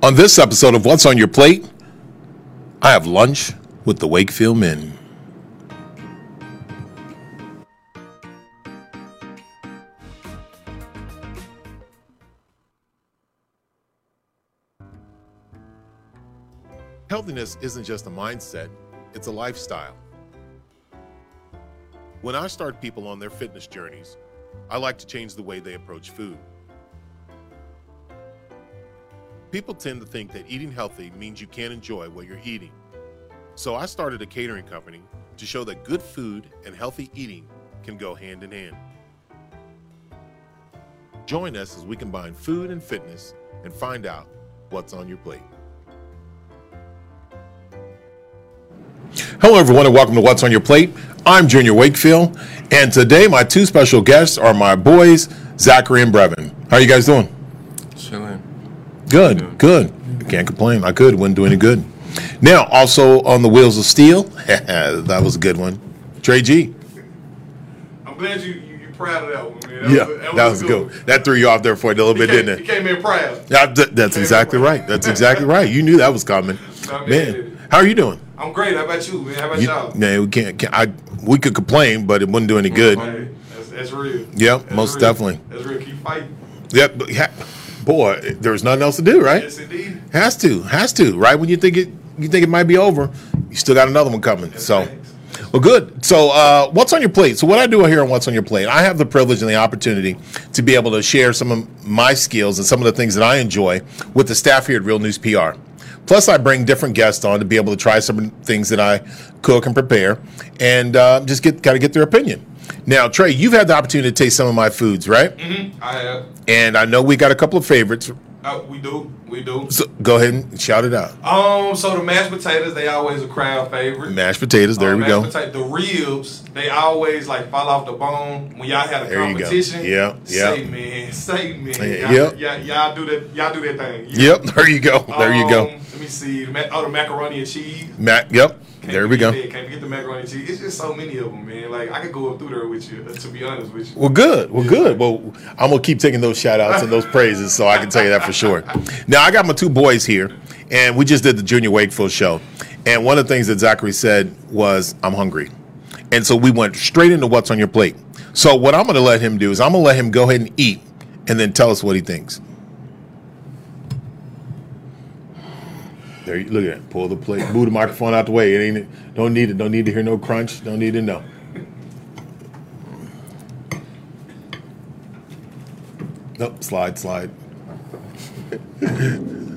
On this episode of What's on Your Plate, I have lunch with the Wakefield Men. Healthiness isn't just a mindset, it's a lifestyle. When I start people on their fitness journeys, I like to change the way they approach food. People tend to think that eating healthy means you can't enjoy what you're eating. So I started a catering company to show that good food and healthy eating can go hand in hand. Join us as we combine food and fitness and find out what's on your plate. Hello, everyone, and welcome to What's on Your Plate. I'm Junior Wakefield, and today my two special guests are my boys, Zachary and Brevin. How are you guys doing? Good, good. Can't complain. I could, wouldn't do any good. Now, also on the wheels of steel, that was a good one. Trey G. I'm glad you you you proud of that one, man. Yeah, a- that was good. That threw you off there for a little He bit, came, didn't it? came in proud. That's exactly right. That's exactly right. You knew that was coming, I mean, man. How are you doing? I'm great. How about you, man? How about You, y'all? man, we can't, can't. I we could complain, but it wouldn't do any good. Hey, that's, that's real. Yep, That's most real. definitely. That's real. Keep fighting. Yep, boy, there's nothing else to do, right? Yes, indeed. Has to, has to, right? When you think it, you think it might be over, you still got another one coming. So, Thanks. well, good. So, uh, what's on your plate? So, what I do here on What's on Your Plate, I have the privilege and the opportunity to be able to share some of my skills and some of the things that I enjoy with the staff here at Real News PR. Plus, I bring different guests on to be able to try some things that I cook and prepare, and uh, just get kind of get their opinion. Now, Trey, you've had the opportunity to taste some of my foods, right? Mm-hmm. I have. And I know we got a couple of favorites. Uh, we do. We do. So go ahead and shout it out. Um. So the mashed potatoes, they always a crowd favorite. Mashed potatoes. There Uh, we go. potato- the ribs, they always like fall off the bone when y'all had a There competition. Yeah, yeah. Say man, say man. Y'all, yep. y'all, y'all do that. Y'all do that thing. Yep. There you go. There you go. Um, Let me see. Oh, the macaroni and cheese. Mac. Yep. There we go. that. Can't forget the macaroni and cheese. It's just so many of them, man. Like I could go up through there with you. uh, To be honest with you. Well, good. Well, good. Well, I'm gonna keep taking those shout outs and those praises, so I can tell you that for sure. Now, I got my two boys here, and we just did the Junior Wakefield show, and one of the things that Zachary said was, "I'm hungry," and so we went straight into what's on your plate. So, what I'm gonna let him do is I'm gonna let him go ahead and eat, and then tell us what he thinks. There, look at that. Pull the plate, move the microphone out the way. It ain't. Don't need it. Don't need to hear no crunch. Don't need to know. Nope. Slide. Slide.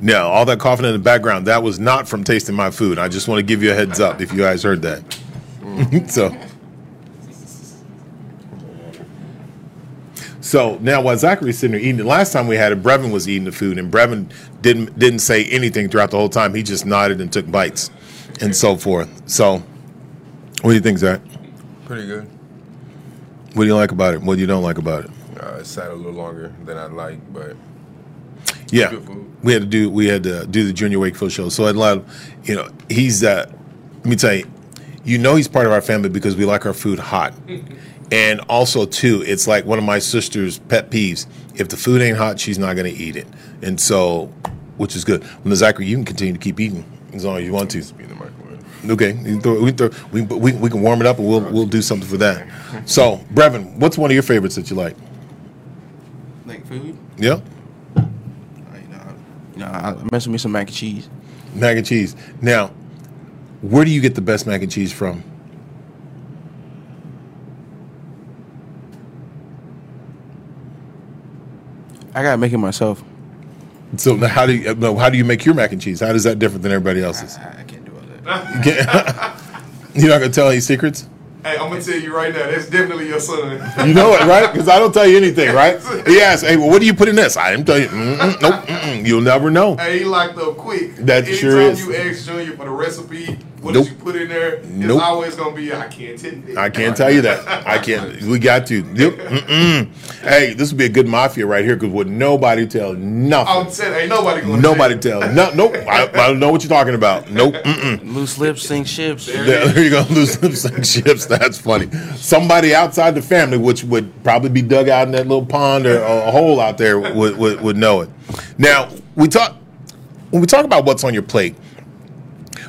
No, all that coughing in the background, that was not from tasting my food. I just want to give you a heads up if you guys heard that. so, so now while Zachary's sitting there eating, the last time we had it, Brevin was eating the food, and Brevin didn't didn't say anything throughout the whole time. He just nodded and took bites, and so forth. So, what do you think, Zach? Pretty good. What do you like about it? What do you don't like about it? Uh, it sat a little longer than I'd like, but Yeah, we had to do we had to do the Junior Wakefield show. So I had a lot of, you know, he's uh, let me tell you, you know, he's part of our family because we like our food hot, and also too, it's like one of my sister's pet peeves. If the food ain't hot, she's not going to eat it, and so, which is good. Well, the Zachary, you can continue to keep eating as long as you want to. in the microwave. Okay, you can throw, we, can throw, we, we, we can warm it up and we'll we'll do something for that. So, Brevin, what's one of your favorites that you like? Like food? Yeah, know, you know, I mess with me some mac and cheese. mac and cheese. Now, where do you get the best mac and cheese from? I gotta make it myself. So now how do you uh, no, how do you make your mac and cheese? How does that different than everybody else's? I, I can't do all that. You You're not gonna tell any secrets. Hey, I'm gonna tell you right now. That's definitely your son. You know it, right? Because I don't tell you anything, right? He asks, "Hey, well, what do you put in this?" I didn't tell you. Mm-mm, nope, mm-mm. you'll never know. hey, he locked up quick. That Anytime sure is. you ask Junior for the recipe, What Nope. did you put in there? It's Nope. always gonna be. I can't tell you. That. I can't tell you that. I can't. We got to. Yep. Mm-mm. Hey, this would be a good mafia right here because would nobody tell nothing. I'm saying ain't nobody gonna. Nobody tell. tell. No, nope. I, I don't know what you're talking about. Nope. Mm-mm. Loose lips sink ships. There There, there you go. Lose lips sink ships. That's funny. Somebody outside the family, which would probably be dug out in that little pond or a hole out there, would, would, would know it. Now we talk when we talk about what's on your plate.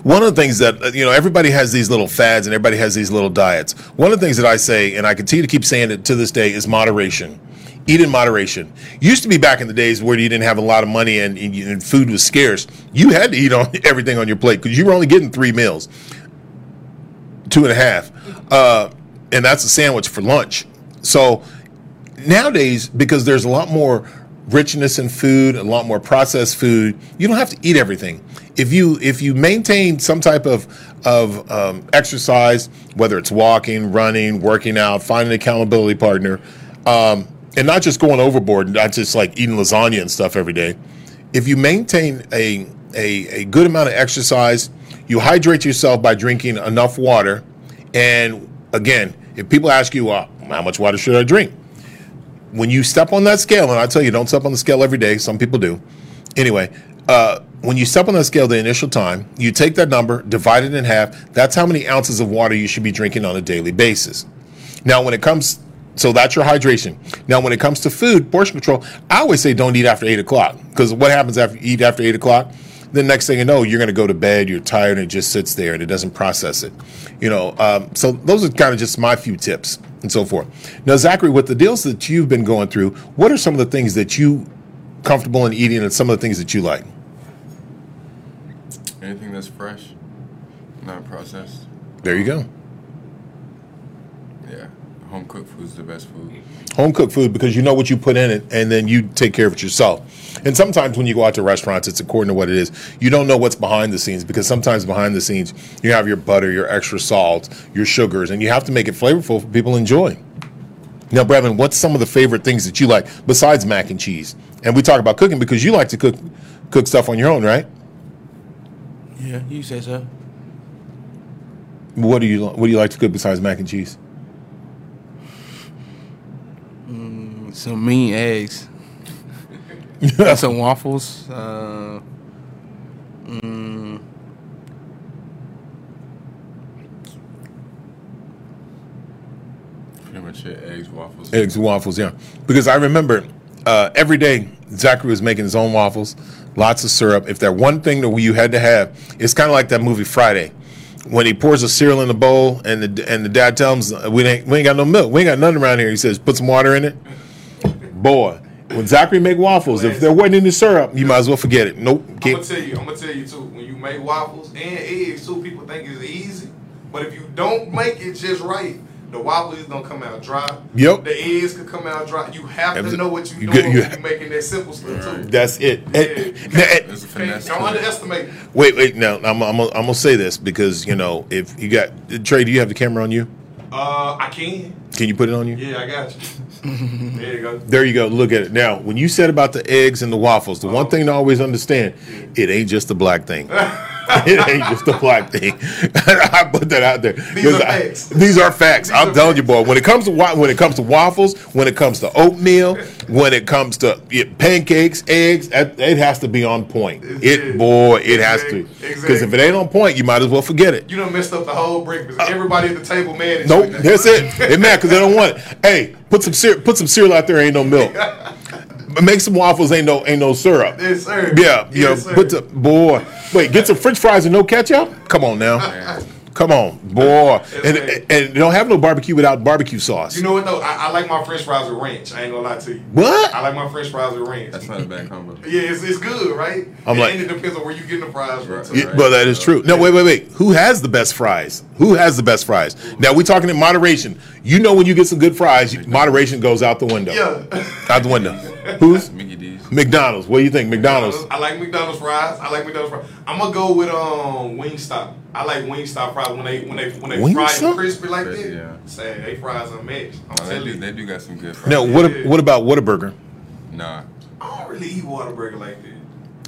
One of the things that you know, everybody has these little fads and everybody has these little diets. One of the things that I say, and I continue to keep saying it to this day, is moderation. Eat in moderation. Used to be back in the days where you didn't have a lot of money and, and, and food was scarce. You had to eat on everything on your plate because you were only getting three meals two and a half, uh, and that's a sandwich for lunch. So nowadays, because there's a lot more richness in food, a lot more processed food, you don't have to eat everything. If you if you maintain some type of of um, exercise, whether it's walking, running, working out, finding an accountability partner, um, and not just going overboard, and not just like eating lasagna and stuff every day. If you maintain a a, a good amount of exercise, you hydrate yourself by drinking enough water, and again, if people ask you, uh, how much water should I drink? when you step on that scale, and I tell you, don't step on the scale every day. Some people do. Anyway, uh, when you step on that scale the initial time, you take that number, divide it in half. That's how many ounces of water you should be drinking on a daily basis. Now, when it comes, so that's your hydration. Now, when it comes to food, portion control, I always say don't eat after eight o'clock because what happens after you eat after eight o'clock? The next thing you know, you're going to go to bed. You're tired, and it just sits there, and it doesn't process it. You know, um, so those are kind of just my few tips and so forth. Now, Zachary, with the deals that you've been going through, what are some of the things that you comfortable in eating, and some of the things that you like? Anything that's fresh, not processed. There you go. Yeah, home cooked food is the best food. home cooked food because you know what you put in it and then you take care of it yourself. And sometimes when you go out to restaurants, it's according to what it is. You don't know what's behind the scenes because sometimes behind the scenes, you have your butter, your extra salt, your sugars, and you have to make it flavorful for people to enjoy. Now, Brevin, what's some of the favorite things that you like besides mac and cheese? And we talk about cooking because you like to cook cook stuff on your own, right? Yeah, you say so. What do you what do you like to cook besides mac and cheese? Some mean eggs. some waffles. Uh, mm, Pretty much it. Eggs, waffles. Eggs and waffles, yeah. Because I remember uh, every day Zachary was making his own waffles, lots of syrup. If that one thing that you had to have, it's kind of like that movie Friday, when he pours the cereal in the bowl and the and the dad tells him we ain't we ain't got no milk, we ain't got nothing around here. He says put some water in it. Boy, when Zachary make waffles, if there wasn't any syrup, you might as well forget it. Nope. I'm gonna tell you. I'm gonna tell you too. When you make waffles and eggs too, people think it's easy, but if you don't make it just right, the waffle is gonna come out dry. Yep. The eggs could come out dry. You have to know what you're you doing you when ha- you're making that simple stuff too. That's it. And- Yeah. and- There's a Don't to underestimate. wait, wait. Now I'm, I'm, I'm gonna say this because you know if you got Trey, do you have the camera on you? Uh, I can. Can you put it on you? Yeah, I got you. there you go. There you go. Look at it. Now, when you said about the eggs and the waffles, the one thing to always understand, it ain't just a black thing. it ain't just a black thing. I put that out there. These are I- facts. these are facts. These I'm are telling you, boy. When it comes to when it comes to waffles, when it comes to oatmeal, when it comes to yeah, pancakes, eggs, it it has to be on point. It, it. boy, it has to. Exactly. Because if it ain't on point, you might as well forget it. You done messed up the whole breakfast. Uh, Everybody at the table, man. Nope, that's it. They mad because they don't want it. Hey, put some cereal, put some cereal out there. Ain't no milk. But Make some waffles. Ain't no ain't no syrup. Yes, sir. Yeah, yeah. Yes, sir. Put the uh, boy. Wait, get some French fries and no ketchup. Come on now. Come on, boy. And, and and don't have no barbecue without barbecue sauce. You know what though? I, I like my French fries with ranch. I ain't gonna lie to you. What? I like my French fries with ranch. That's not a bad combo. yeah, it's, it's good, right? I'm and, like- and it depends on where you getting the fries from. Right. too. Yeah, well, that is true. No, wait, wait, wait. Who has the best fries? Who has the best fries? Now we're talking in moderation. You know when you get some good fries, moderation goes out the window. Yeah. Out the window. Who's Mickey D's. McDonald's? What do you think, McDonald's? I like McDonald's fries. I like McDonald's fries. I'm gonna go with um Wingstop. I like Wingstop fries when they when they when they fry Wingstop? it crispy like Yeah. that. Say they fries unmatched. I'm Oh, they telling do. you. They do got some good. Fries. Now, what what about Whataburger? Nah. I don't really eat Whataburger like that.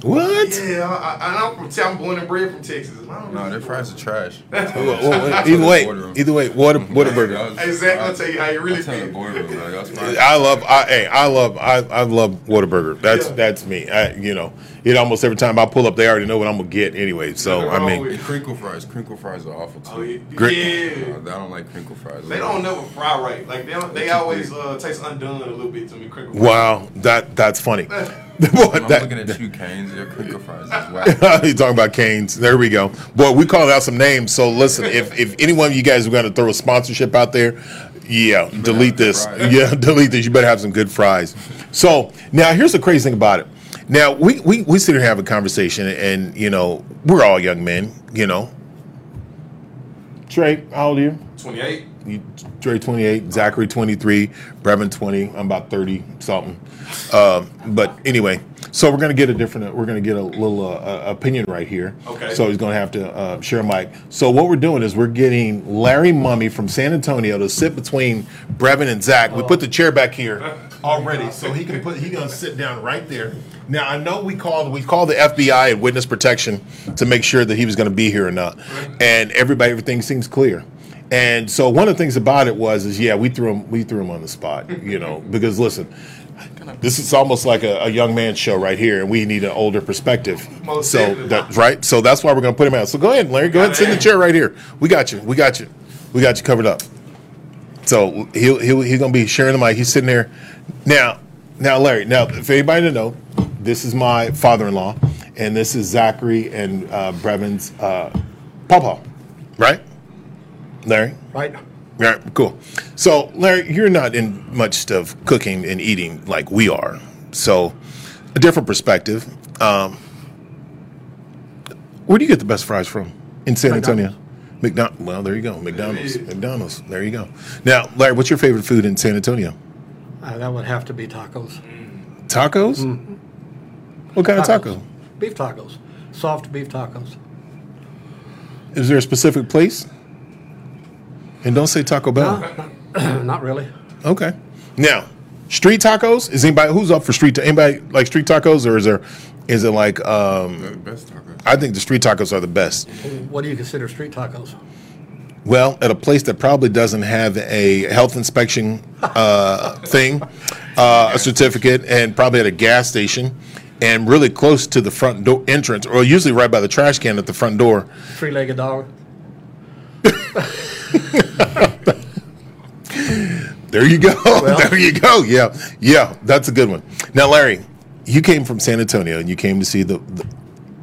What? Yeah, I, I, I'm from. I'm born and bred from Texas. I don't No, know. their fries are trash. Well, well, either way, either way, what what a burger. Hey, Zach, I'll tell you how you really I'm telling feel. like. I love, I, hey, I love, I, I love Whataburger. That's Yeah. that's me. I, you know, it almost every time I pull up, they already know what I'm gonna get anyway. So Nothing I mean, And crinkle fries. Crinkle fries are awful too. Oh, yeah. Great. yeah. Uh, I don't like crinkle fries. They don't never fry right. Like they don't, they always uh, taste undone a little bit to me. Crinkle fries. wow, that that's funny. I'm That- looking at you, Cane's. Your crinkle fries is whack. you talking about Cane's? There we go. Boy, we called out some names. So listen, if if any one of you guys are going to throw a sponsorship out there, yeah, delete this. fries. Yeah, delete this. You better have some good fries. So now here's the crazy thing about it. Now we we we sit here and have a conversation, and you know we're all young men. You know, Trey, how old are you? Twenty-eight. You, Dre 28, Zachary 23, Brevin 20. I'm about 30 something. Um, but anyway, so we're gonna get a different. We're gonna get a little uh, uh, opinion right here. Okay. So he's gonna have to uh, share a mic. So what we're doing is we're getting Larry Mummy from San Antonio to sit between Brevin and Zach. We put the chair back here already, so he can put. He's gonna sit down right there. Now I know we called we called the FBI and witness protection to make sure that he was gonna be here or not, and everybody everything seems clear. And so one of the things about it was is yeah we threw him we threw him on the spot you know because listen this is almost like a, a young man show right here and we need an older perspective. Most so that right? So that's why we're going to put him out. So go ahead Larry go ahead and sit in the chair right here. We got you we got you. We got you covered up. So he'll, he'll he's going to be sharing the mic. He's sitting there. Now now Larry now for anybody to know this is my father-in-law and this is Zachary and uh, Brevin's uh, papa right Larry Right? yeah, cool. So, Larry, you're not in much of cooking and eating like we are. So, a different perspective. Um, where do you get the best fries from in San Antonio? McDonald's. Well, there you go. McDonald's. McDonald's. There you go. Now, Larry, what's your favorite food in San Antonio? Uh, that would have to be tacos. Tacos. What kind of taco? Beef tacos. Soft beef tacos. Is there a specific place? And don't say Taco Bell. Not really. Okay. Now, street tacos. Is anybody who's up for street? Ta- anybody like street tacos, or is there? Is it like? Um, the best tacos. I think the street tacos are the best. What do you consider street tacos? Well, at a place that probably doesn't have a health inspection uh, thing, uh, a certificate, and probably at a gas station, and really close to the front door entrance, or usually right by the trash can at the front door. Three-legged dog. There you go. there you go. Yeah, yeah, that's a good one. Now, Larry, you came from San Antonio and you came to see the, the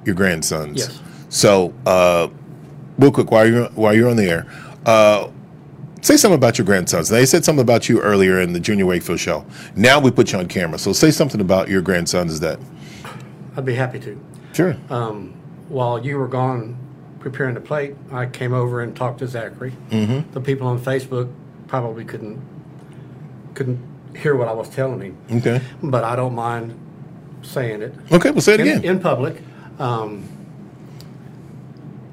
your grandsons. Yes. So, uh, real quick, while you're while you're on the air, uh, say something about your grandsons. They said something about you earlier in the Junior Wakefield show. Now we put you on camera, so say something about your grandsons. That I'd be happy to. sure. Um, while you were gone preparing the plate, I came over and talked to Zachary. Mm-hmm. The people on Facebook probably couldn't couldn't hear what I was telling him, okay. but I don't mind saying it. Okay. Well, say it in, again. in public. Um,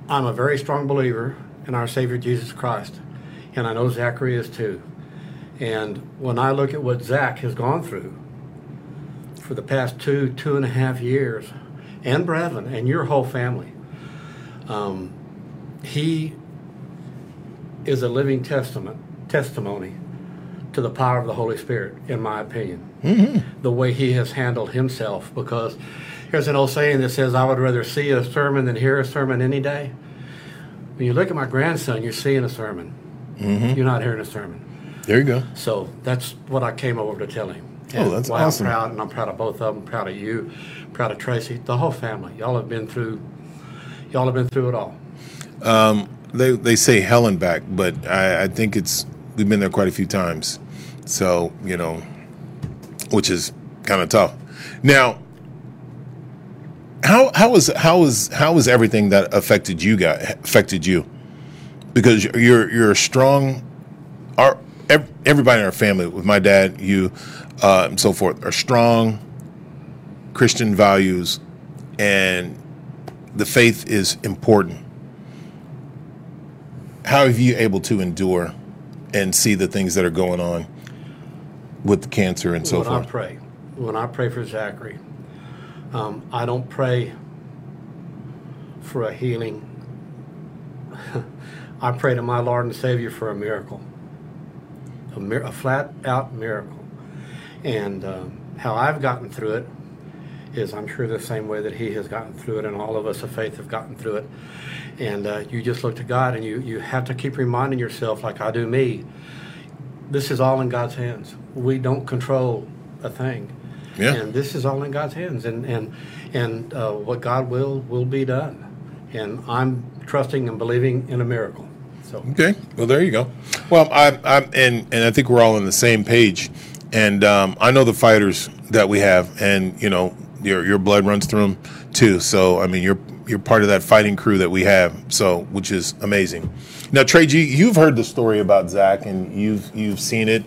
I'm a very strong believer in our Savior Jesus Christ, and I know Zachary is too. And when I look at what Zach has gone through for the past two, two and a half years, and Brevin and your whole family, um, he is a living testament testimony to the power of the Holy Spirit, in my opinion. The way he has handled himself, because there's an old saying that says, "I would rather see a sermon than hear a sermon any day." When you look at my grandson, you're seeing a sermon. You're not hearing a sermon. there you go. So that's what I came over to tell him. Oh, that's why awesome. I'm proud, and I'm proud of both of them. Proud of you, proud of Tracy, the whole family. Y'all have been through. Y'all have been through it all. They they say hell and back, but I, I think it's we've been there quite a few times. So you know, which is kind of tough. Now, how how is how is how is everything that affected you got affected you? Because you're you're a strong. Our everybody in our family, with my dad, you, uh, and so forth, are strong Christian values, and the faith is important how are you able to endure and see the things that are going on with the cancer and so forth? when I pray, when I pray for Zachary, Um, I don't pray for a healing. I pray to my Lord and Savior for a miracle, a, mir- a flat out miracle. And um, how I've gotten through it is, I'm sure, the same way that He has gotten through it, and all of us of faith have gotten through it. And uh, you just look to God, and you, you have to keep reminding yourself, like I do me, this is all in God's hands. We don't control a thing. Yeah. And this is all in God's hands, and and and uh, what God will will be done. And I'm trusting and believing in a miracle. So Okay. Well, there you go. Well, I'm, I'm and and I think we're all on the same page. And um, I know the fighters that we have, and you know your your blood runs through them too. So I mean, you're you're part of that fighting crew that we have. So which is amazing. Now, Trey G, you've heard the story about Zach, and you've you've seen it,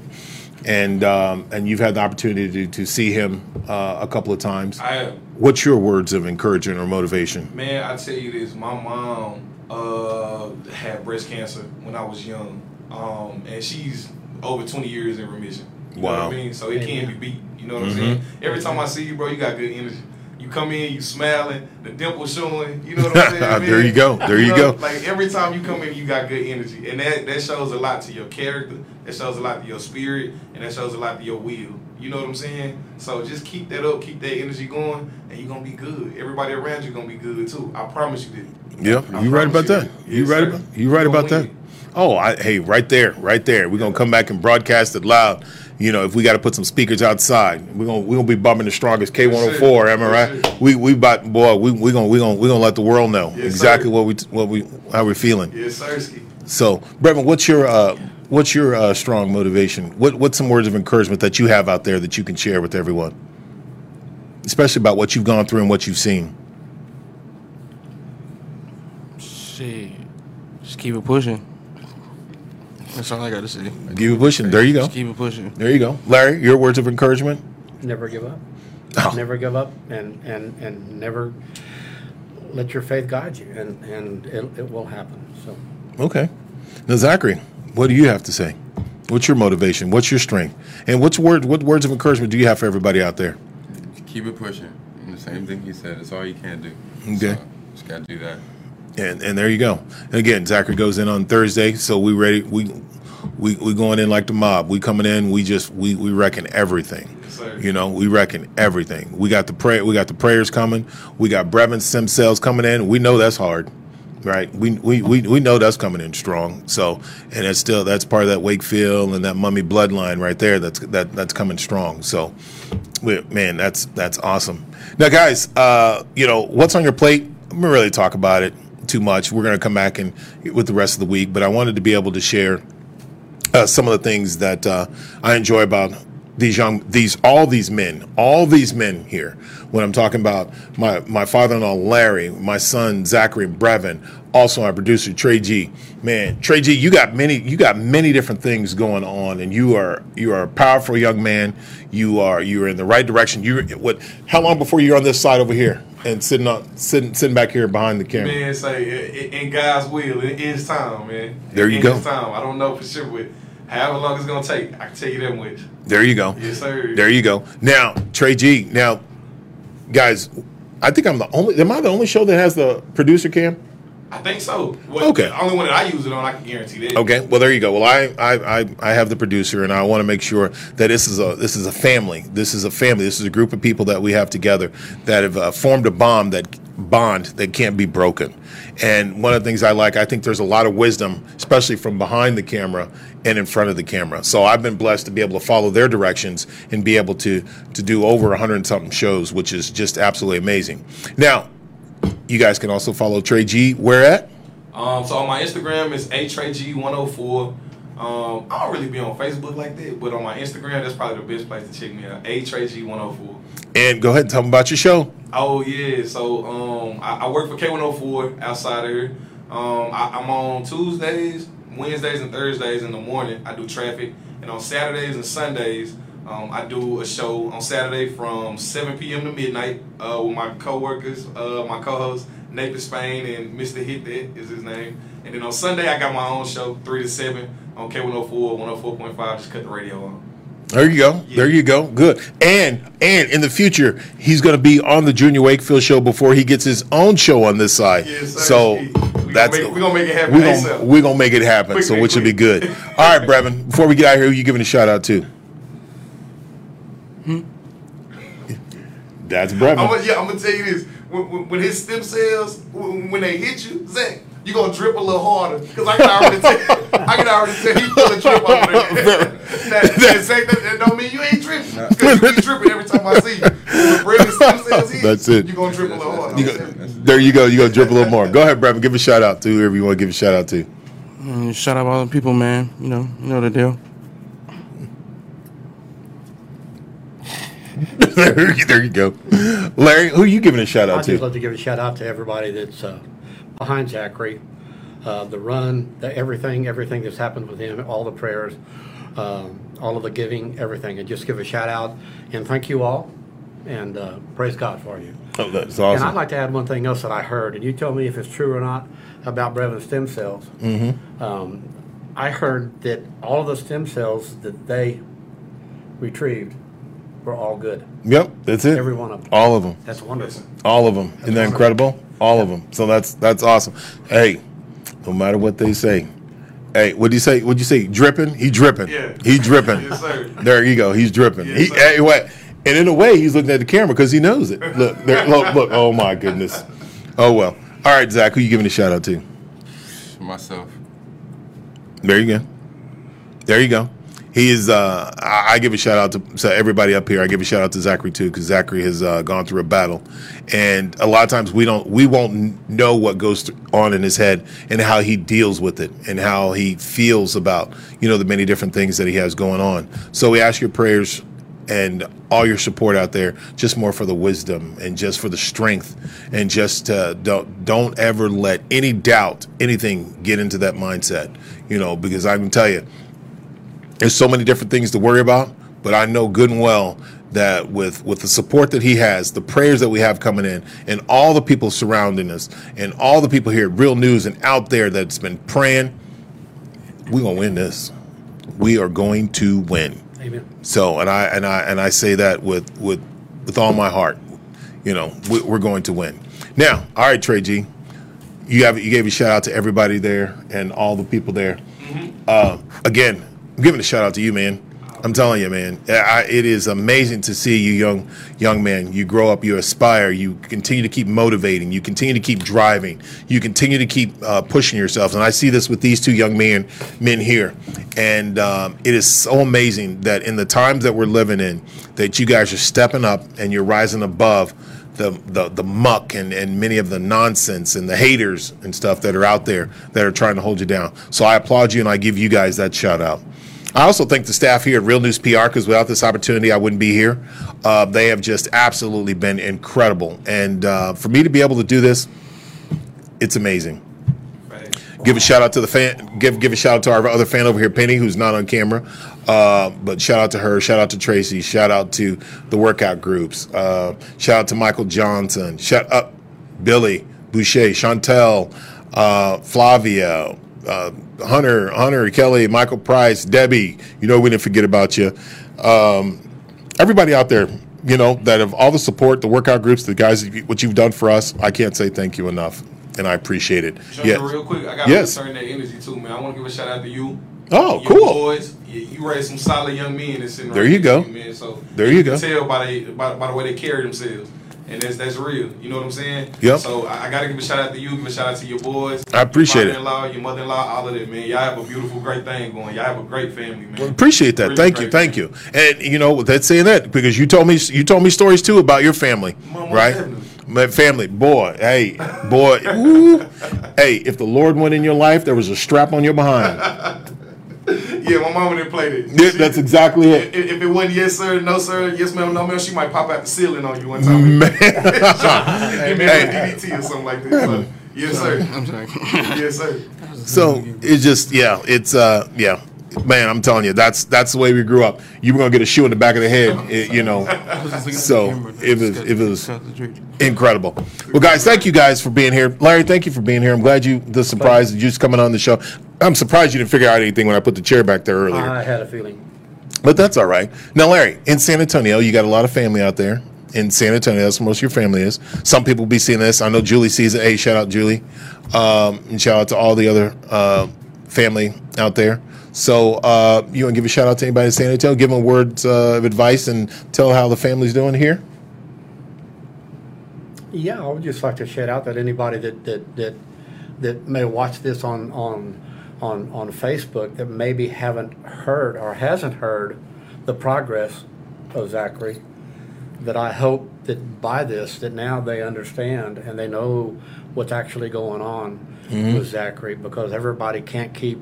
and um, and you've had the opportunity to, to see him uh, a couple of times. I. What's your words of encouragement or motivation? Man, I tell you this, my mom uh, had breast cancer when I was young, um, and she's over 20 years in remission. You know Wow. what I mean? So it can't be beat. You know what Mhm. I'm saying? Every time I see you, bro, you got good energy. You come in, you smiling, the dimple showing. You know what I'm saying? There you go. There you know, go. Like every time you come in, you got good energy, and that that shows a lot to your character. That shows a lot to your spirit, and that shows a lot to your will. You know what I'm saying? So just keep that up, keep that energy going, and you're gonna be good. Everybody around you gonna be good too. I promise you that. Yeah, you right about you that. You Yes, right about you right about that. Oh, I, hey, right there, right there. We're gonna come back and broadcast it loud. You know, if we got to put some speakers outside, we're gonna we're gonna be bumping the strongest K one hundred four. Am I right? sir. We we about boy, we we gonna we gonna we gonna let the world know Yes, exactly sir. what we what we how we're feeling. Yes, Sirski. So, Brevin, what's your uh, what's your uh, strong motivation? What what's some words of encouragement that you have out there that you can share with everyone, especially about what you've gone through and what you've seen? Shit. Just keep it pushing. That's all I got to say. Keep it pushing. There you go. Just keep it pushing. There you go, Larry. Your words of encouragement. never give up. Oh. Never give up, and and and never let your faith guide you, and and it, it will happen. So. Okay. Now, Zachary, what do you have to say? What's your motivation? What's your strength? And what's word, what words of encouragement do you have for everybody out there? Keep it pushing. And the same thing he said. It's all you can do. Okay. So, just gotta do that. And and there you go. And again, Zachary goes in on Thursday, so we ready. We we we going in like the mob. We coming in. We just we we reckon everything. You know, we reckon everything. We got the pray. We got the prayers coming. We got Brevin stem cells coming in. We know that's hard, right? We we we we know that's coming in strong. So and it's still that's part of that Wakefield and that Mummy bloodline right there. That's that that's coming strong. So, we, man, that's that's awesome. Now, guys, uh, you know what's on your plate? I'm gonna really talk about it too much. We're gonna come back and with the rest of the week, but I wanted to be able to share uh, some of the things that uh, I enjoy about these young, these all these men, all these men here. When I'm talking about my my father-in-law Larry, my son Zachary Brevin, also my producer Trey G. Man, Trey G, you got many, you got many different things going on, and you are you are a powerful young man. You are you are in the right direction. You what? How long before you're on this side over here and sitting on sitting sitting back here behind the camera? Man, say in- in God's will, in His time, man. There you in go. His time. I don't know for sure, but however long it's gonna take, I can tell you that much. There you go. Yes, sir. There you go. Now, Trey G. Now, guys, I think I'm the only. Am I the only show that has the producer cam? I think so. Well, Okay. The only one that I use it on, I can guarantee that. Okay. Well, there you go. Well, I I, I, I have the producer, and I want to make sure that this is a this is a family. This is a family. This is a group of people that we have together that have uh, formed a bond that bond that can't be broken. And one of the things I like, I think there's a lot of wisdom, especially from behind the camera and in front of the camera. So I've been blessed to be able to follow their directions and be able to to do over a hundred something shows, which is just absolutely amazing. Now, you guys can also follow Trey G. Where at? Um, so on my Instagram it's atrayg104. Um, I don't really be on Facebook like that, but on my Instagram that's probably the best place to check me out. atrayg104. And go ahead and tell them about your show. Oh yeah, so um, I, I work for K104 outside of here. Um, I, I'm on Tuesdays, Wednesdays, and Thursdays in the morning. I do traffic, and on Saturdays and Sundays, um, I do a show on Saturday from 7 p.m. to midnight uh, with my coworkers, uh, my co-host Nathan Spain and Mr. Hit That is his name. And then on Sunday, I got my own show, three to seven on K104, 104.5. Just cut the radio on. There you go. There you go. Good. And and in the future, he's going to be on the Junior Wakefield show before he gets his own show on this side. Yes, so We that's make- we gonna make it happen We're gonna, we're gonna make it happen. Quick, so which will be good. All right, Brevin. Before we get out of here, who you giving a shout out to? That's I'm Brevin. yeah, I'm gonna tell you this. When, when, when his stem cells, when, when they hit you, Zach, you gonna drip a little harder. Cause I can already tell, I can already tell he full of drip over there. that, that, Zach, that, that don't mean you ain't dripping. Cause you be dripping every time I see you. When Brandon's stem cells hit, That's it. You gonna drip a little harder. You go- there you go. You go drip a little more. Go ahead, Brevin. Give a shout out to whoever you want to give a shout out to. Mm, Shout out all the people, man. You know, you know the deal. there, you- there you go. Larry, who are you giving a shout out to? I'd just love to give a shout out to everybody that's uh, behind Zachary, uh, the run, the everything, everything that's happened with him, all the prayers, um, all of the giving, everything, and just give a shout out and thank you all, and uh, praise God for you. Oh, that's awesome. And I'd like to add one thing else that I heard, and you tell me if it's true or not about Brevin stem cells. Mm-hmm. Um, I heard that all of the stem cells that they retrieved were all good. Yep, that's it. Every one of them. All of them. That's wonderful. All of them. Isn't that incredible? All of them. So that's that's awesome. Hey, no matter what they say. Hey, what'd you say? What'd you say? Dripping? He dripping. Yeah. He dripping. Yes, sir. There you go. He's dripping. Yes, he, sir. hey, what? And in a way, he's looking at the camera because he knows it. Look, there, look, look. Oh my goodness. Oh well. All right, Zach. Who you giving a shout out to? Myself. There you go. There you go. He is. Uh, I, I give a shout out to everybody up here. I give a shout out to Zachary too because Zachary has uh, gone through a battle, and a lot of times we don't we won't know what goes on in his head and how he deals with it and how he feels about you know the many different things that he has going on. So we ask your prayers and all your support out there just more for the wisdom and just for the strength and just uh, don't don't ever let any doubt anything get into that mindset you know because i can tell you there's so many different things to worry about but i know good and well that with with the support that he has the prayers that we have coming in and all the people surrounding us and all the people here real news and out there that's been praying we're gonna win this we are going to win Amen. so, and I and I and I say that with with with all my heart. You know, we, we're going to win. Now, all right, Trey G, you have you gave a shout out to everybody there and all the people there. Uh, again, I'm giving a shout out to you, man. I'm telling you, man, I, it is amazing to see you, young young man. You grow up, you aspire, you continue to keep motivating, you continue to keep driving, you continue to keep uh, pushing yourself. And I see this with these two young men men here, and um, it is so amazing that in the times that we're living in, that you guys are stepping up and you're rising above the, the, the muck and, and many of the nonsense and the haters and stuff that are out there that are trying to hold you down. So I applaud you and I give you guys that shout out. I also thank the staff here at Real News PR because without this opportunity, I wouldn't be here. Uh, they have just absolutely been incredible. And uh, for me to be able to do this, it's amazing. Give a shout out to the fan. Give give a shout out to our other fan over here, Penny, who's not on camera. Uh, but shout out to her. Shout out to Tracy. Shout out to the workout groups. Uh, shout out to Michael Johnson. Shout out Billy Boucher, Chantel, uh, Flavia, uh, Hunter, Hunter Kelly, Michael Price, Debbie. You know we didn't forget about you. Um, everybody out there, you know that of all the support, the workout groups, the guys, what you've done for us, I can't say thank you enough, and I appreciate it. Show Yeah. real quick. I gotta Yes. return that energy too, man. I want to give a shout out to you. Oh, cool. boys, you, you raised some solid young men that's sitting There right you go. to man. So There you go. can tell by they by, by the way they carry themselves, and that's that's real. You know what I'm saying? Yep. So I, I gotta give a shout out to you. Give a shout out to your boys. I appreciate it. Your father-in-law, your mother-in-law, all of them, man. Y'all have a beautiful, great thing going. Y'all have a great family, man. Well, appreciate that. Really thank you, thank you. And you know that's saying that because you told me you told me stories too about your family, right? definitely. My family, boy, hey, boy, ooh, hey. If the Lord went in your life, there was a strap on your behind. Yeah, my mama didn't play that. Yeah, that's exactly it. If, if it wasn't yes sir, no sir, yes ma'am, no ma'am, she might pop out the ceiling on you one time. Man, Give me a DDT or something like that. So, yes sir, I'm sorry. yes sir. so it's just yeah, it's uh yeah. Man, I'm telling you, that's that's the way we grew up. You were gonna get a shoe in the back of the head, it- you know. So, it was- it was- Incredible. Well, guys, thank you guys for being here. Larry, thank you for being here. I'm glad you the surprise that you just coming on the show. I'm surprised you didn't figure out anything when I put the chair back there earlier. I had a feeling. But that's all right. Now, Larry, in San Antonio, you got a lot of family out there. In San Antonio, that's where most of your family is. Some people will be seeing this. I know Julie sees it. Hey, shout out Julie, um, and shout out to all the other uh, family out there. So, uh, you want to give a shout out to anybody in San Antonio? Give them words uh, of advice and tell how the family's doing here. Yeah, I would just like to shout out that anybody that that that, that may watch this on on on on Facebook that maybe haven't heard or hasn't heard the progress of Zachary. That I hope that by this that now they understand and they know what's actually going on with Zachary because everybody can't keep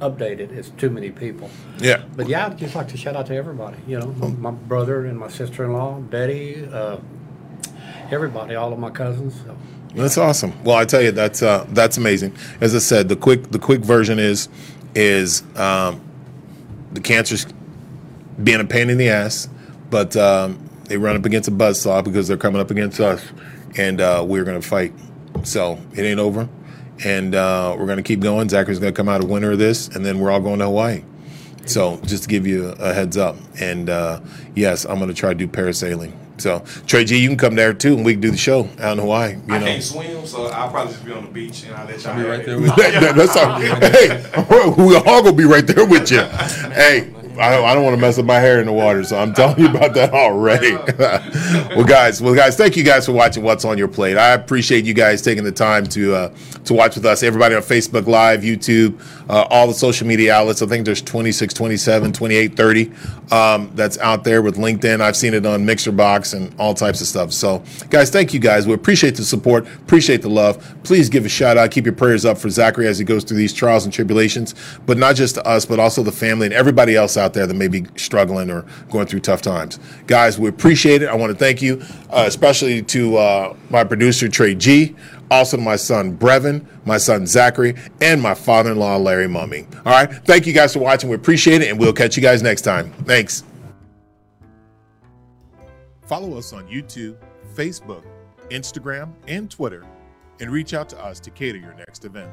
updated. It's too many people. Yeah. But yeah, I'd just like to shout out to everybody. You know, my, my brother and my sister-in-law, Betty, uh, everybody, all of my cousins. So. That's awesome. Well, I tell you, that's uh, that's amazing. As I said, the quick the quick version is is um, the cancer's being a pain in the ass, but um, they run up against a buzzsaw because they're coming up against us, and uh, we're going to fight. So it ain't over, and uh, we're going to keep going. Zachary's going to come out a winner of this, and then we're all going to Hawaii. So just to give you a heads up, and uh, yes, I'm going to try to do parasailing. So Trey G, you can come there too, and we can do the show out in Hawaii. You I know. can't swim, so I'll probably just be on the beach and I'll let y'all I'll be right there with That- that- that's all. Hey, we all gonna be right there with you. Hey, I don't, I don't want to mess up my hair in the water, so I'm telling you about that already. well, guys, well, guys, thank you guys for watching What's on Your Plate. I appreciate you guys taking the time to uh, to watch with us. Everybody on Facebook Live, YouTube, uh, all the social media outlets. I think there's 26, 27, 28, 30 um, that's out there with LinkedIn. I've seen it on Mixerbox and all types of stuff. So, guys, thank you guys. We appreciate the support, appreciate the love. Please give a shout out. Keep your prayers up for Zachary as he goes through these trials and tribulations, but not just to us, but also the family and everybody else out there that may be struggling or going through tough times. Guys, we appreciate it. I want to thank you, uh, especially to uh, my producer, Trey G. Also to my son Brevin, my son Zachary, and my father-in-law Larry Mumming. All right, thank you guys for watching. We appreciate it, and we'll catch you guys next time. Thanks. Follow us on YouTube, Facebook, Instagram, and Twitter, and reach out to us to cater your next event.